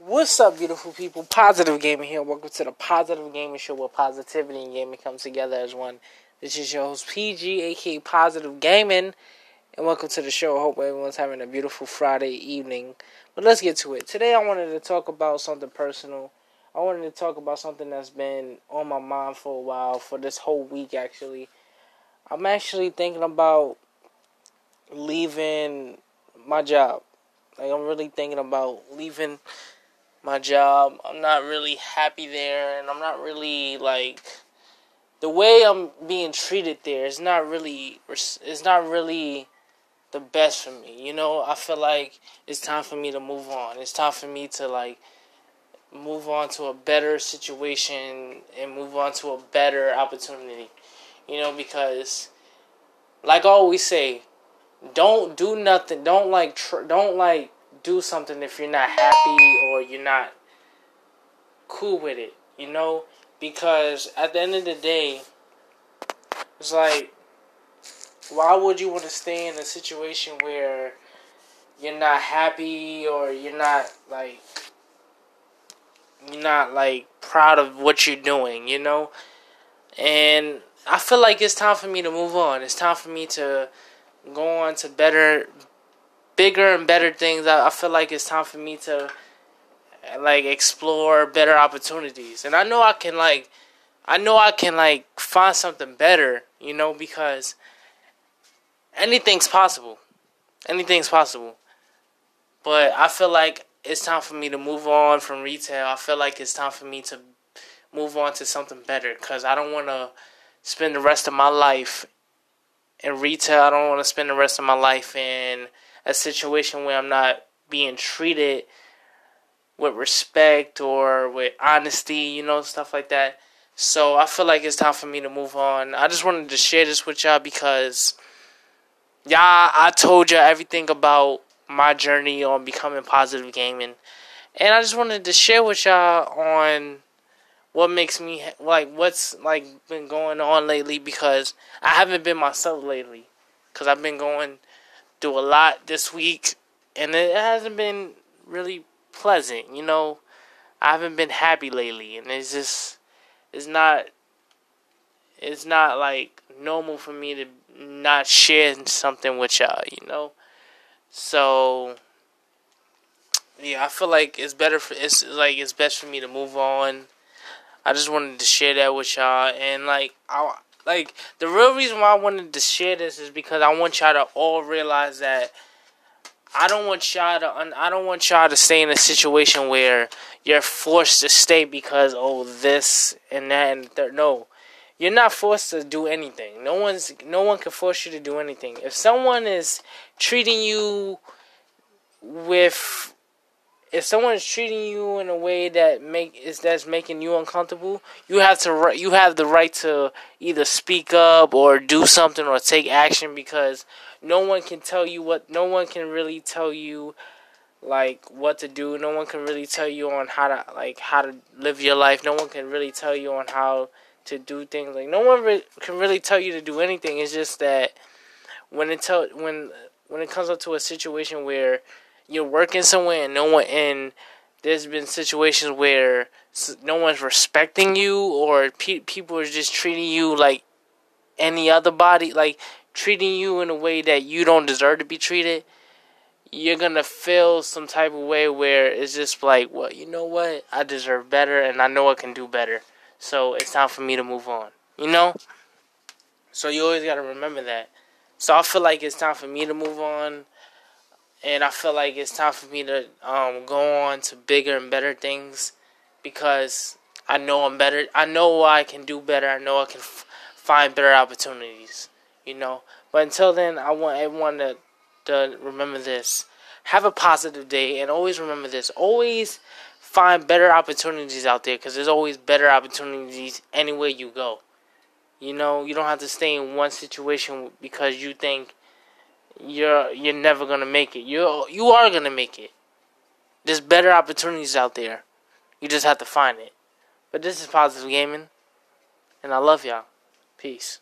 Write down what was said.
What's up, beautiful people? Positive Gaming here. Welcome to the Positive Gaming Show where positivity and gaming come together as one. This is your host, PG, aka Positive Gaming, and welcome to the show. I hope everyone's having a beautiful Friday evening. But let's get to it. Today, I wanted to talk about something personal. I wanted to talk about something that's been on my mind for a while, for this whole week, actually. I'm actually thinking about leaving my job. Like, I'm really thinking about leaving my job. I'm not really happy there, and I'm not really like the way I'm being treated there is not really it's not really the best for me. You know, I feel like it's time for me to move on. It's time for me to like move on to a better situation and move on to a better opportunity. You know, because like I always say, don't do nothing. Don't like tr- don't like do something if you're not happy or you're not cool with it, you know? Because at the end of the day, it's like, why would you want to stay in a situation where you're not happy or you're not like you're not like proud of what you're doing, you know? And I feel like it's time for me to move on. It's time for me to go on to better bigger and better things. I, I feel like it's time for me to like explore better opportunities. And I know I can like I know I can like find something better, you know, because anything's possible. Anything's possible. But I feel like it's time for me to move on from retail. I feel like it's time for me to move on to something better cuz I don't want to spend the rest of my life in retail. I don't want to spend the rest of my life in a situation where I'm not being treated with respect or with honesty, you know, stuff like that. So I feel like it's time for me to move on. I just wanted to share this with y'all because y'all I told y'all everything about my journey on becoming positive gaming. And I just wanted to share with y'all on what makes me like what's like been going on lately because I haven't been myself lately cuz I've been going through a lot this week and it hasn't been really pleasant. You know, I haven't been happy lately, and it's just it's not it's not like normal for me to not share something with y'all. You know, so yeah, I feel like it's better for it's like it's best for me to move on. I just wanted to share that with y'all, and like I like the real reason why I wanted to share this is because I want y'all to all realize that I don't want y'all to I don't want y'all to stay in a situation where you're forced to stay because oh this and that and third. No, you're not forced to do anything. No one's no one can force you to do anything. If someone is treating you with if someone is treating you in a way that make is that's making you uncomfortable, you have to you have the right to either speak up or do something or take action because no one can tell you what no one can really tell you like what to do. No one can really tell you on how to like how to live your life. No one can really tell you on how to do things. Like no one re- can really tell you to do anything. It's just that when it tell when when it comes up to a situation where you're working somewhere and no one and there's been situations where no one's respecting you or pe- people are just treating you like any other body like treating you in a way that you don't deserve to be treated. You're gonna feel some type of way where it's just like well you know what? I deserve better and i know i can do better. So it's time for me to move on you know? So you always gotta remember that. So i feel like it's time for me to move on and I feel like it's time for me to um, go on to bigger and better things because I know I'm better. I know I can do better. I know I can f- find better opportunities. You know, but until then, I want everyone to to remember this. Have a positive day, and always remember this. Always find better opportunities out there because there's always better opportunities anywhere you go. You know, you don't have to stay in one situation because you think you're you're never gonna make it. You you are gonna make it. There's better opportunities out there. You just have to find it. But this is positive gaming, and I love y'all. Peace.